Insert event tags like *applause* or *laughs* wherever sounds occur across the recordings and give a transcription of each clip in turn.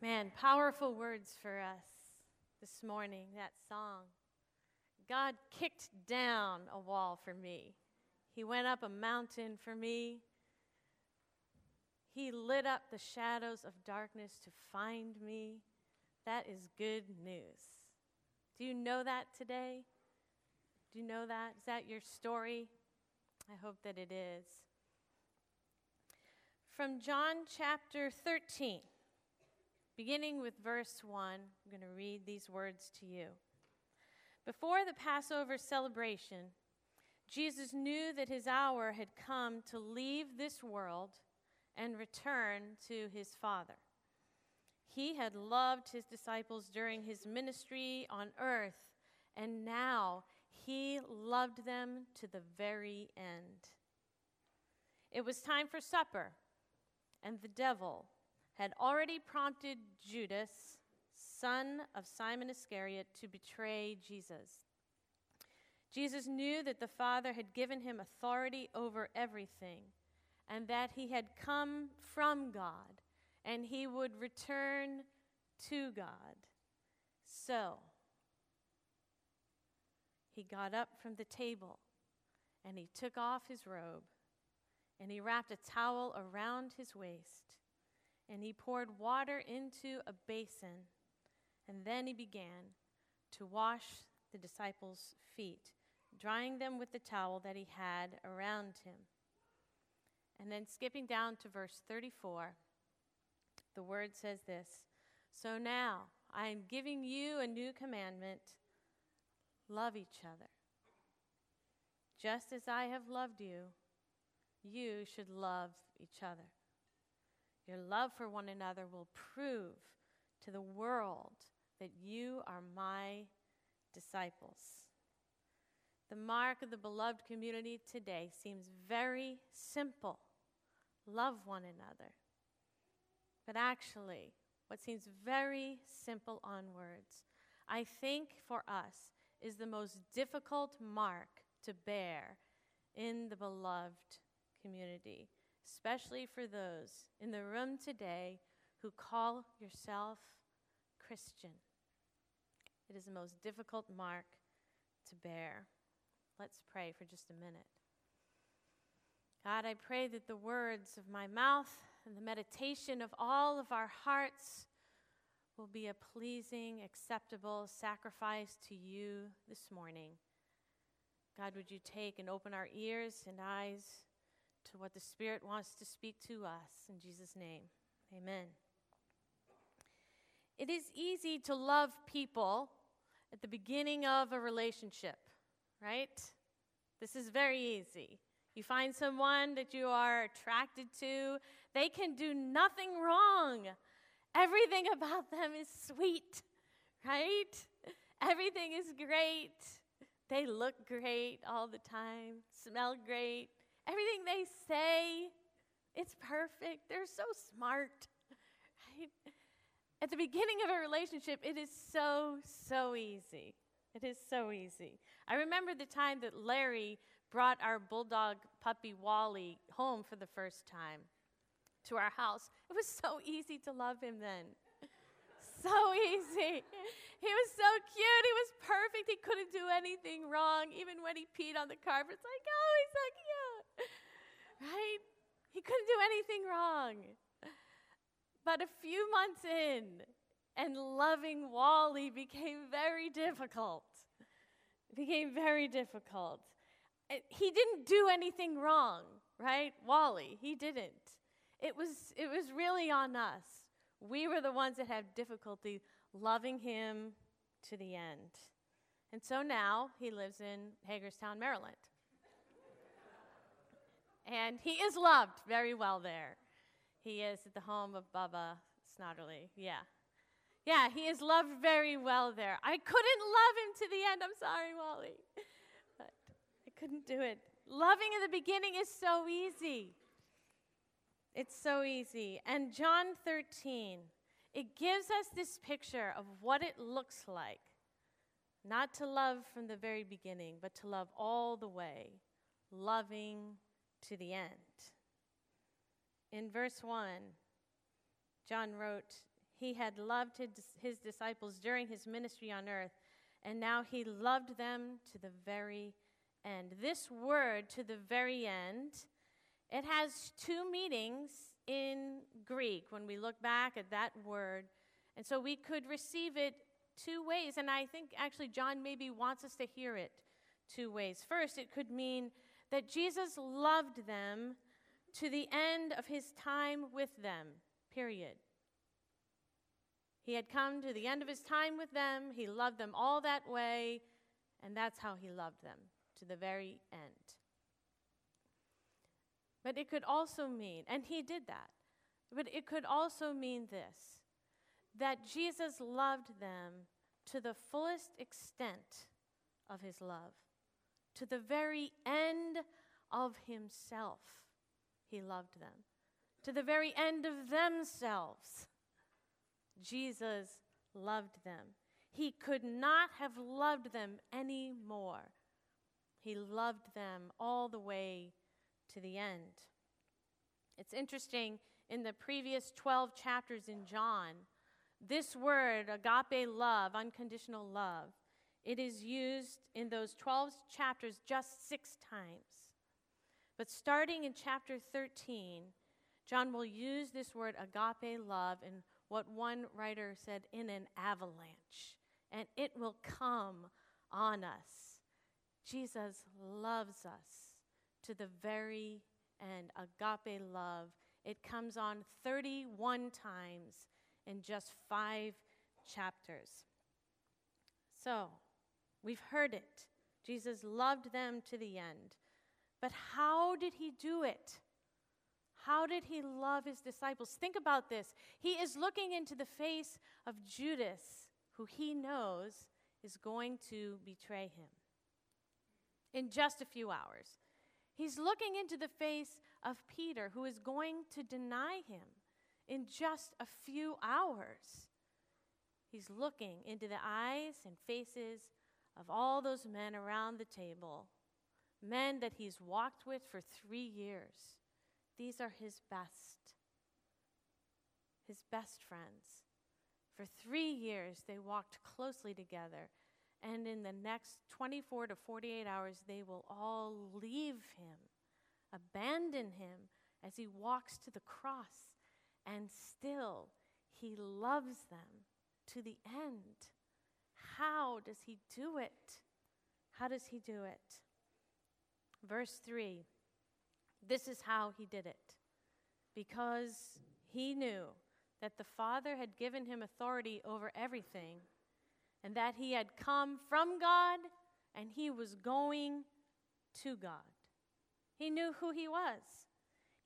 Man, powerful words for us this morning, that song. God kicked down a wall for me. He went up a mountain for me. He lit up the shadows of darkness to find me. That is good news. Do you know that today? Do you know that? Is that your story? I hope that it is. From John chapter 13, beginning with verse 1, I'm going to read these words to you. Before the Passover celebration, Jesus knew that his hour had come to leave this world and return to his Father. He had loved his disciples during his ministry on earth, and now he loved them to the very end. It was time for supper, and the devil had already prompted Judas, son of Simon Iscariot, to betray Jesus. Jesus knew that the Father had given him authority over everything and that he had come from God and he would return to God. So he got up from the table and he took off his robe and he wrapped a towel around his waist and he poured water into a basin and then he began to wash the disciples' feet, drying them with the towel that he had around him. And then skipping down to verse 34, the word says this So now I am giving you a new commandment love each other. Just as I have loved you, you should love each other. Your love for one another will prove to the world that you are my disciples. The mark of the beloved community today seems very simple love one another. But actually, what seems very simple on words, I think for us is the most difficult mark to bear in the beloved community, especially for those in the room today who call yourself Christian. It is the most difficult mark to bear. Let's pray for just a minute. God, I pray that the words of my mouth and the meditation of all of our hearts will be a pleasing, acceptable sacrifice to you this morning. God, would you take and open our ears and eyes to what the Spirit wants to speak to us? In Jesus' name, amen. It is easy to love people at the beginning of a relationship, right? This is very easy. You find someone that you are attracted to, they can do nothing wrong. Everything about them is sweet, right? Everything is great. They look great all the time, smell great. Everything they say, it's perfect. They're so smart, *laughs* right? At the beginning of a relationship, it is so, so easy. It is so easy. I remember the time that Larry brought our bulldog puppy Wally home for the first time to our house. It was so easy to love him then. *laughs* so easy. He was so cute. He was perfect. He couldn't do anything wrong. Even when he peed on the carpet, it's like, oh, he's so cute. Right? He couldn't do anything wrong. But a few months in, and loving Wally became very difficult. It became very difficult he didn't do anything wrong, right? Wally, he didn't. It was, it was really on us. We were the ones that had difficulty loving him to the end. And so now he lives in Hagerstown, Maryland. And he is loved very well there. He is at the home of Bubba Snodderly. Yeah. Yeah, he is loved very well there. I couldn't love him to the end. I'm sorry, Wally But I couldn't do it. Loving in the beginning is so easy. It's so easy. And John 13, it gives us this picture of what it looks like not to love from the very beginning, but to love all the way, loving to the end. In verse 1, John wrote, he had loved his, disciples during his ministry on earth, and now he loved them to the very end. This word, to the very end, it has two meanings in Greek when we look back at that word. And so we could receive it two ways. And I think actually John maybe wants us to hear it two ways. First, it could mean that Jesus loved them to the end of his time with them, period. He had come to the end of his time with them, he loved them all that way, and that's how he loved them to the very end. But it could also mean, and he did that, but it could also mean this that Jesus loved them to the fullest extent of his love, to the very end of himself. He loved them, to the very end of themselves. Jesus loved them. He could not have loved them any more. He loved them all the way to the end. It's interesting, in the previous 12 chapters in John, this word, agape love, unconditional love, it is used in those 12 chapters just six times. But starting in chapter 13, John will use this word agape love in what one writer said in an avalanche, and it will come on us. Jesus loves us to the very end. Agape love. It comes on 31 times in just five chapters. So, we've heard it. Jesus loved them to the end. But how did he do it? How did he love his disciples? Think about this. He is looking into the face of Judas, who he knows is going to betray him in just a few hours. He's looking into the face of Peter, who is going to deny him in just a few hours. He's looking into the eyes and faces of all those men around the table, men that he's walked with for three years these are his best, his best friends. For three years, they walked closely together. And in the next 24 to 48 hours, they will all leave him, abandon him as he walks to the cross. And still, he loves them to the end. How does he do it? How does he do it? Verse 3 this is how he did it. Because he knew that the Father had given him authority over everything, and that he had come from God and he was going to God. He knew who he was.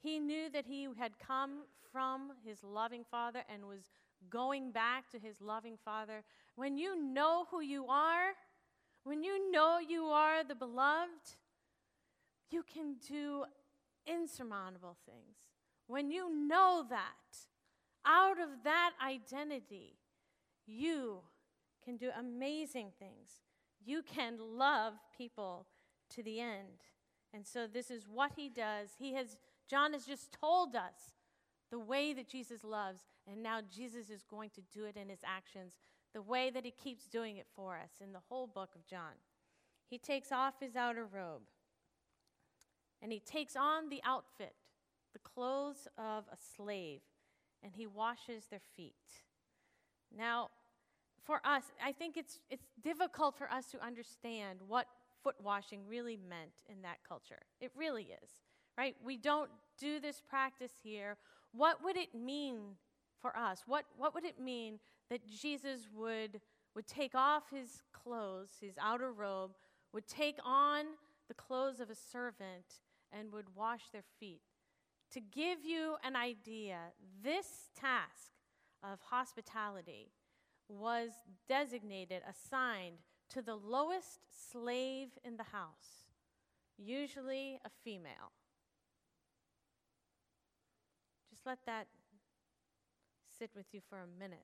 He knew that he had come from his loving Father and was going back to his loving Father. When you know who you are, when you know you are the beloved, you can do insurmountable things. When you know that, out of that identity, you can do amazing things. You can love people to the end. And so this is what he does. He has John has just told us the way that Jesus loves, and now Jesus is going to do it in his actions, the way that he keeps doing it for us in the whole book of John. He takes off his outer robe and he takes on the outfit, the clothes of a slave, and he washes their feet. Now, for us, I think it's, it's difficult for us to understand what foot washing really meant in that culture. It really is, right? We don't do this practice here. What would it mean for us? What, what would it mean that Jesus would, would take off his clothes, his outer robe, would take on the clothes of a servant, and would wash their feet. To give you an idea, this task of hospitality was designated, assigned to the lowest slave in the house, usually a female. Just let that sit with you for a minute.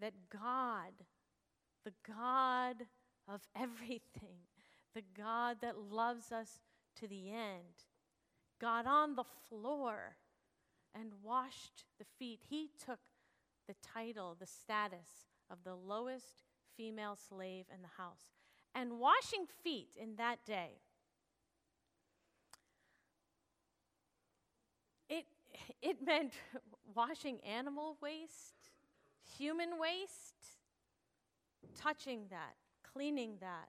That God, the God of *laughs* everything, the God that loves us to the end, got on the floor and washed the feet. He took the title, the status of the lowest female slave in the house. And washing feet in that day, it, meant washing animal waste, human waste, touching that, cleaning that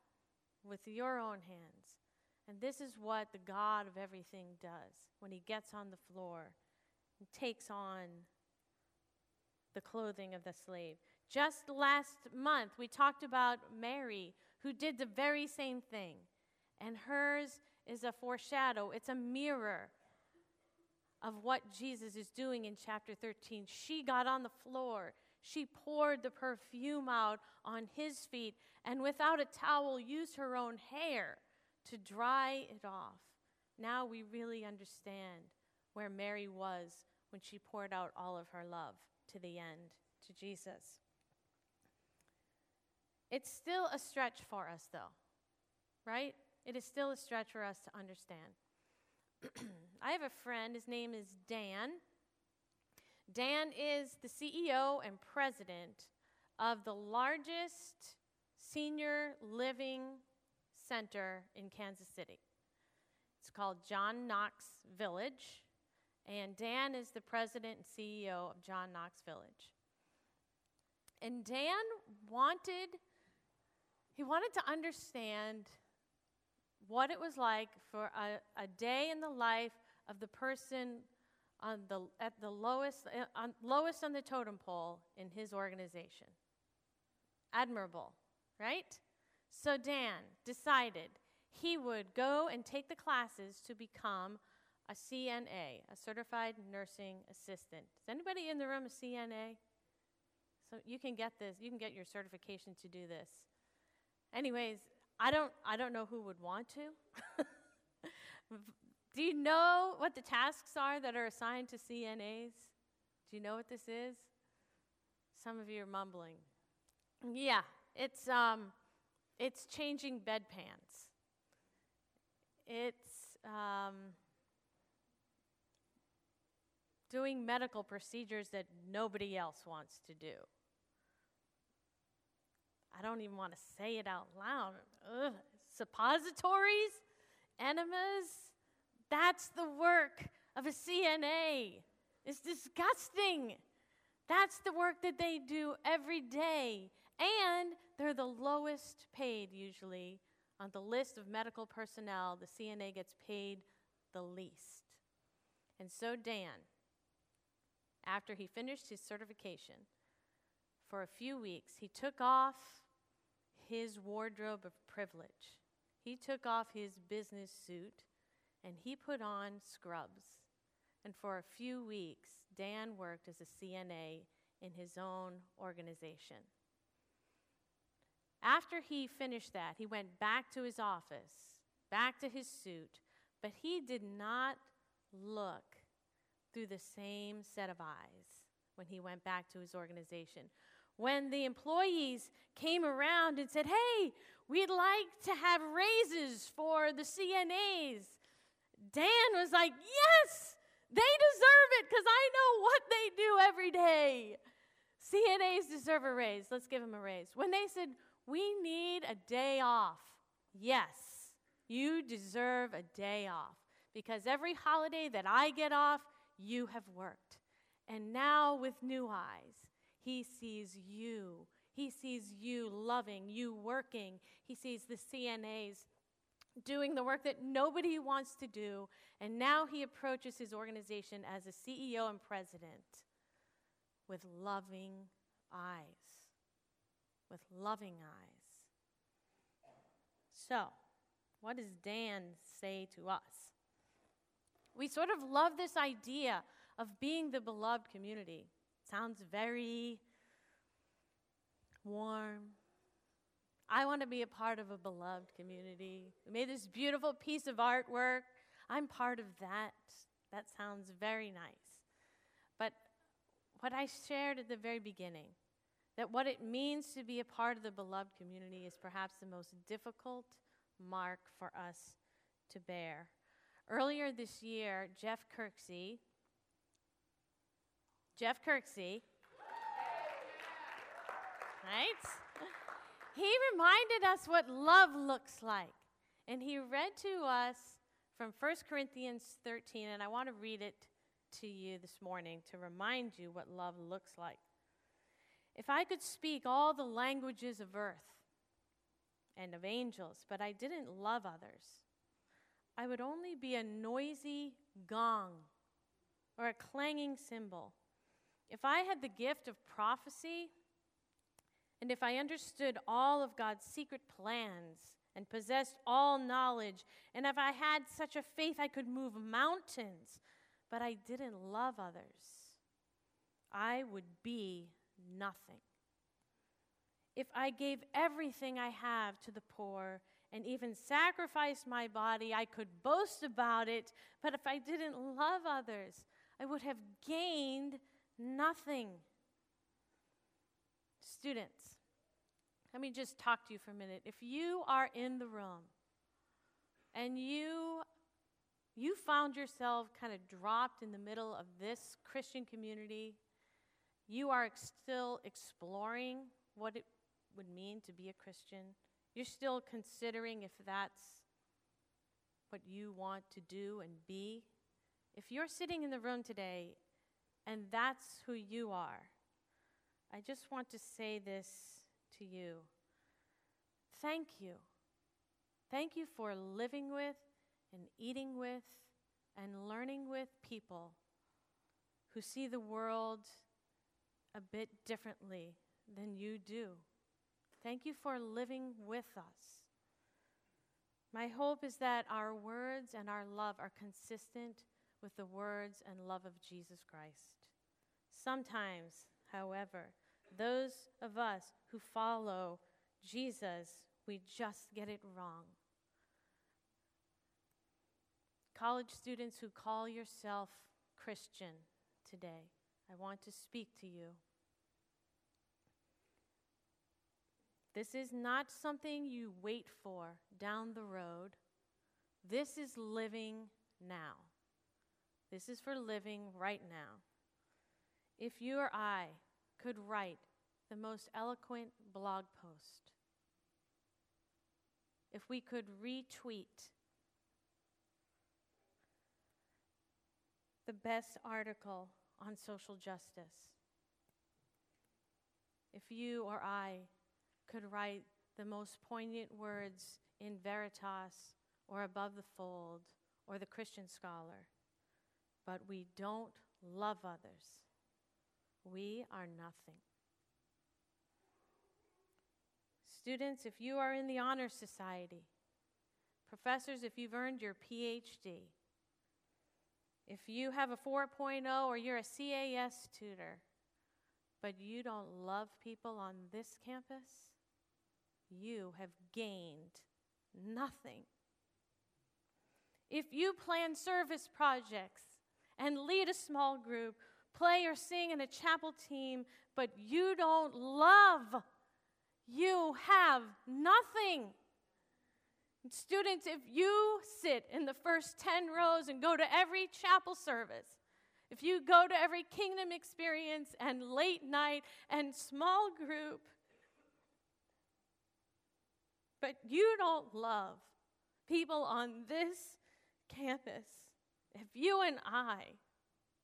with your own hands. And this is what the God of everything does when he gets on the floor and takes on the clothing of the slave. Just last month, we talked about Mary, who did the very same thing. And hers is a foreshadow, it's a mirror of what Jesus is doing in chapter 13. She got on the floor. She poured the perfume out on his feet and without a towel used her own hair to dry it off. Now we really understand where Mary was when she poured out all of her love to the end to Jesus. It's still a stretch for us, though, right? It is still a stretch for us to understand. *clears throat* I have a friend, his name is Dan. Dan is the CEO and president of the largest senior living center in Kansas City. It's called John Knox Village, and Dan is the president and CEO of John Knox Village. And Dan wanted he wanted to understand what it was like for a, a day in the life of the person on the, at the lowest, uh, on, lowest on the totem pole in his organization. Admirable, right? So Dan decided he would go and take the classes to become a CNA, a certified nursing assistant. Is anybody in the room a CNA? So you can get this, you can get your certification to do this. Anyways, I don't I don't know who would want to. *laughs* Do you know what the tasks are that are assigned to CNAs? Do you know what this is? Some of you are mumbling. Yeah, it's um, it's changing bedpans. It's um, doing medical procedures that nobody else wants to do. I don't even want to say it out loud. Ugh. Suppositories, enemas, that's the work of a CNA. It's disgusting. That's the work that they do every day. And they're the lowest paid, usually, on the list of medical personnel. The CNA gets paid the least. And so, Dan, after he finished his certification, for a few weeks, he took off his wardrobe of privilege. He took off his business suit and he put on scrubs. And for a few weeks, Dan worked as a CNA in his own organization. After he finished that, he went back to his office, back to his suit, but he did not look through the same set of eyes when he went back to his organization. When the employees came around and said, Hey, we'd like to have raises for the CNAs, Dan was like, Yes, they deserve it because I know what they do every day. CNAs deserve a raise. Let's give them a raise. When they said, We need a day off, yes, you deserve a day off because every holiday that I get off, you have worked. And now, with new eyes, he sees you. He sees you loving, you working. He sees the CNAs doing the work that nobody wants to do. And now he approaches his organization as a CEO and president with loving eyes. With loving eyes. So, what does Dan say to us? We sort of love this idea of being the beloved community. Sounds very warm, I want to be a part of a beloved community. We made this beautiful piece of artwork. I'm part of that. That sounds very nice. But what I shared at the very beginning, that what it means to be a part of the beloved community is perhaps the most difficult mark for us to bear. Earlier this year, Jeff Kirksey, Jeff Kirksey, right? He reminded us what love looks like. And he read to us from 1 Corinthians 13, and I want to read it to you this morning to remind you what love looks like. If I could speak all the languages of earth and of angels, but I didn't love others, I would only be a noisy gong or a clanging cymbal. If I had the gift of prophecy, and if I understood all of God's secret plans and possessed all knowledge, and if I had such a faith I could move mountains, but I didn't love others, I would be nothing. If I gave everything I have to the poor and even sacrificed my body, I could boast about it, but if I didn't love others, I would have gained nothing. Students, let me just talk to you for a minute. If you are in the room and you you found yourself kind of dropped in the middle of this Christian community, you are ex- still exploring what it would mean to be a Christian. You're still considering if that's what you want to do and be. If you're sitting in the room today and that's who you are, I just want to say this to you. Thank you. Thank you for living with and eating with and learning with people who see the world a bit differently than you do. Thank you for living with us. My hope is that our words and our love are consistent with the words and love of Jesus Christ. Sometimes, however, those of us who follow Jesus, we just get it wrong. College students who call yourself Christian today, I want to speak to you. This is not something you wait for down the road. This is living now. This is for living right now. If you or I could write the most eloquent blog post, if we could retweet the best article on social justice, if you or I could write the most poignant words in Veritas or Above the Fold or the Christian Scholar, but we don't love others, we are nothing. Students, if you are in the Honor Society, professors, if you've earned your PhD, if you have a 4.0 or you're a CAS tutor, but you don't love people on this campus, you have gained nothing. If you plan service projects and lead a small group, play or sing in a chapel team, but you don't love, you have nothing. Students, if you sit in the first 10 rows and go to every chapel service, if you go to every kingdom experience and late night and small group, but you don't love people on this campus, if you and I,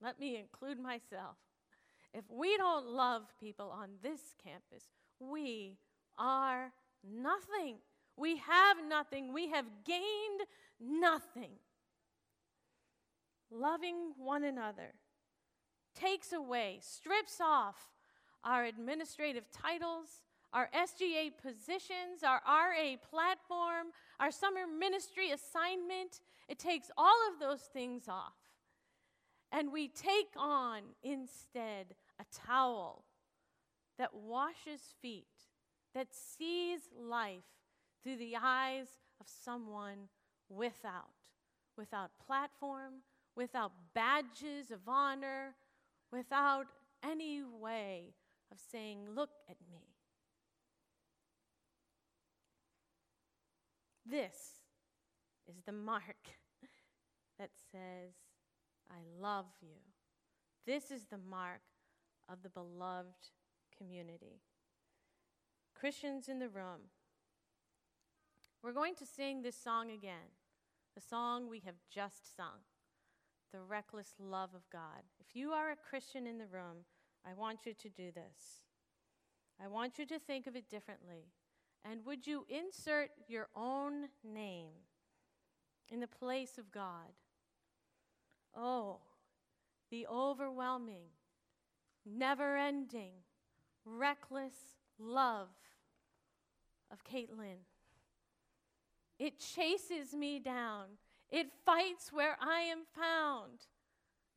let me include myself, if we don't love people on this campus, we are nothing. We have nothing. We have gained nothing. Loving one another takes away, strips off our administrative titles, our SGA positions, our RA platform, our summer ministry assignment. It takes all of those things off. And we take on instead a towel that washes feet, that sees life through the eyes of someone without, without platform, without badges of honor, without any way of saying, Look at me. This is the mark *laughs* that says, I love you. This is the mark of the beloved community. Christians in the room, we're going to sing this song again, the song we have just sung, The Reckless Love of God. If you are a Christian in the room, I want you to do this. I want you to think of it differently. And would you insert your own name in the place of God? Oh, the overwhelming, never ending, reckless love of Caitlin. It chases me down. It fights where I am found.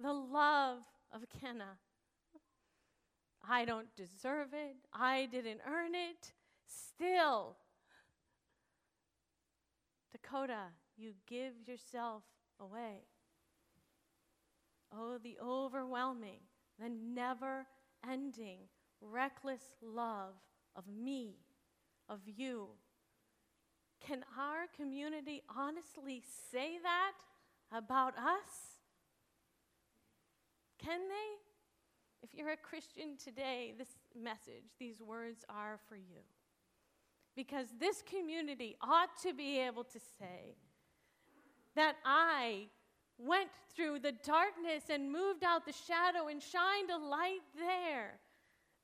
The love of Kenna. I don't deserve it. I didn't earn it. Still, Dakota, you give yourself away. Oh, the overwhelming, the never ending, reckless love of me, of you. Can our community honestly say that about us? Can they? If you're a Christian today, this message, these words are for you. Because this community ought to be able to say that I went through the darkness and moved out the shadow and shined a light there.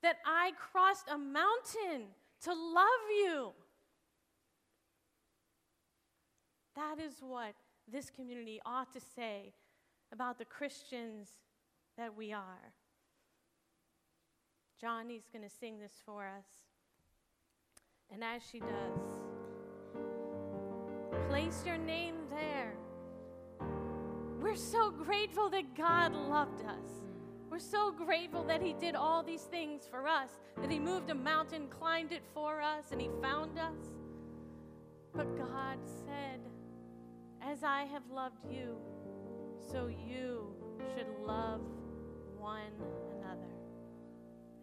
That I crossed a mountain to love you. That is what this community ought to say about the Christians that we are. Johnny's going to sing this for us. And as she does, place your name there. We're so grateful that God loved us. We're so grateful that He did all these things for us, that He moved a mountain, climbed it for us, and He found us. But God said, As I have loved you, so you should love one another.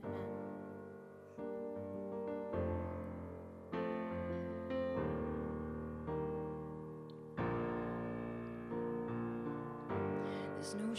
Amen.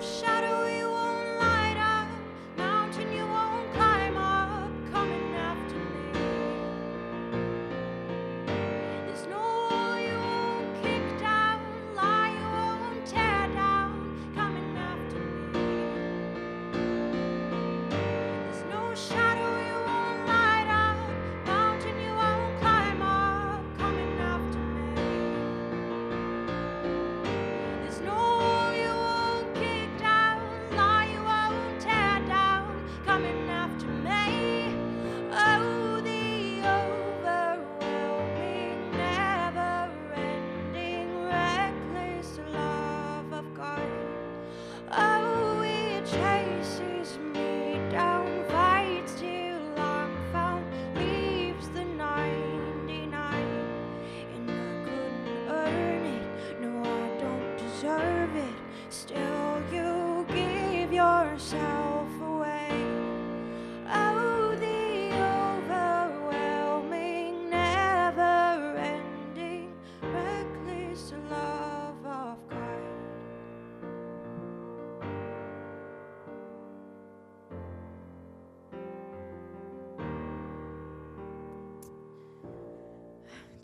shadow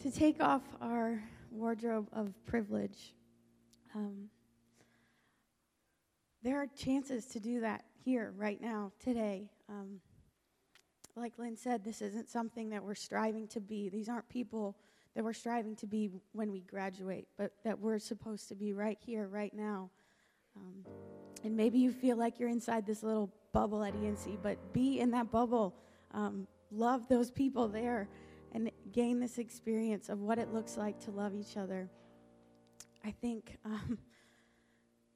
to take off our wardrobe of privilege. Um, there are chances to do that here, right now, today. Um, like Lynn said, this isn't something that we're striving to be. These aren't people that we're striving to be when we graduate, but that we're supposed to be right here, right now. Um, and maybe you feel like you're inside this little bubble at ENC, but be in that bubble. Um, love those people there and gain this experience of what it looks like to love each other. I think um,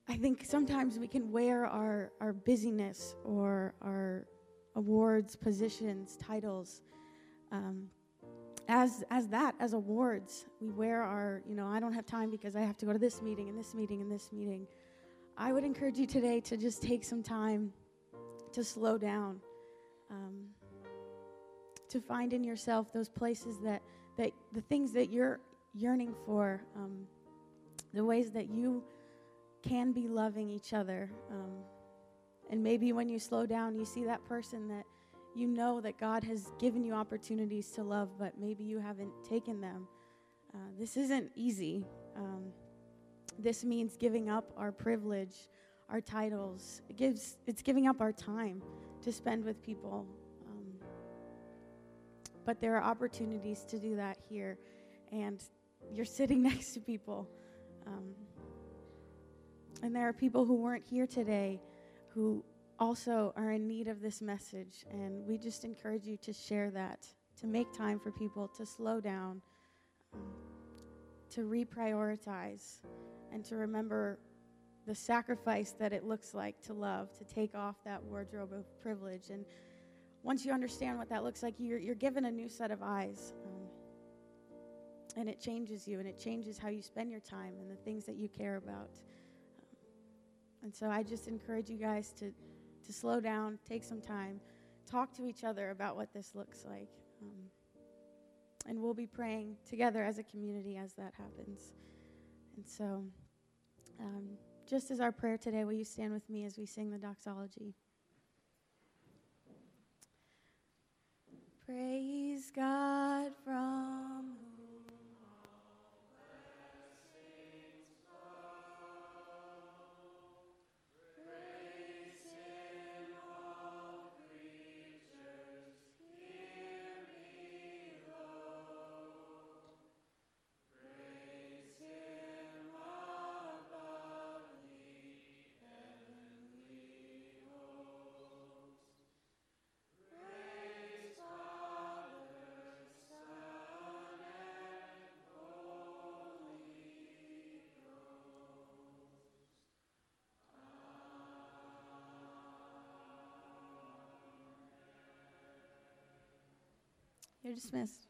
I think sometimes we can wear our, our busyness or our awards, positions, titles um, as, as that, as awards. We wear our, you know, I don't have time because I have to go to this meeting and this meeting and this meeting. I would encourage you today to just take some time to slow down, um, to find in yourself those places that, that the things that you're yearning for, um, the ways that you can be loving each other. Um, and maybe when you slow down, you see that person that you know that God has given you opportunities to love, but maybe you haven't taken them. Uh, this isn't easy. Um, this means giving up our privilege, our titles. It gives, it's giving up our time to spend with people. But there are opportunities to do that here, and you're sitting *laughs* next to people. Um, and there are people who weren't here today who also are in need of this message. And we just encourage you to share that, to make time for people, to slow down, um, to reprioritize, and to remember the sacrifice that it looks like to love, to take off that wardrobe of privilege. And once you understand what that looks like, you're, you're given a new set of eyes. Um, and it changes you, and it changes how you spend your time and the things that you care about. And so I just encourage you guys to, to slow down, take some time, talk to each other about what this looks like. Um, and we'll be praying together as a community as that happens. And so, um, just as our prayer today, will you stand with me as we sing the doxology? Praise You're dismissed.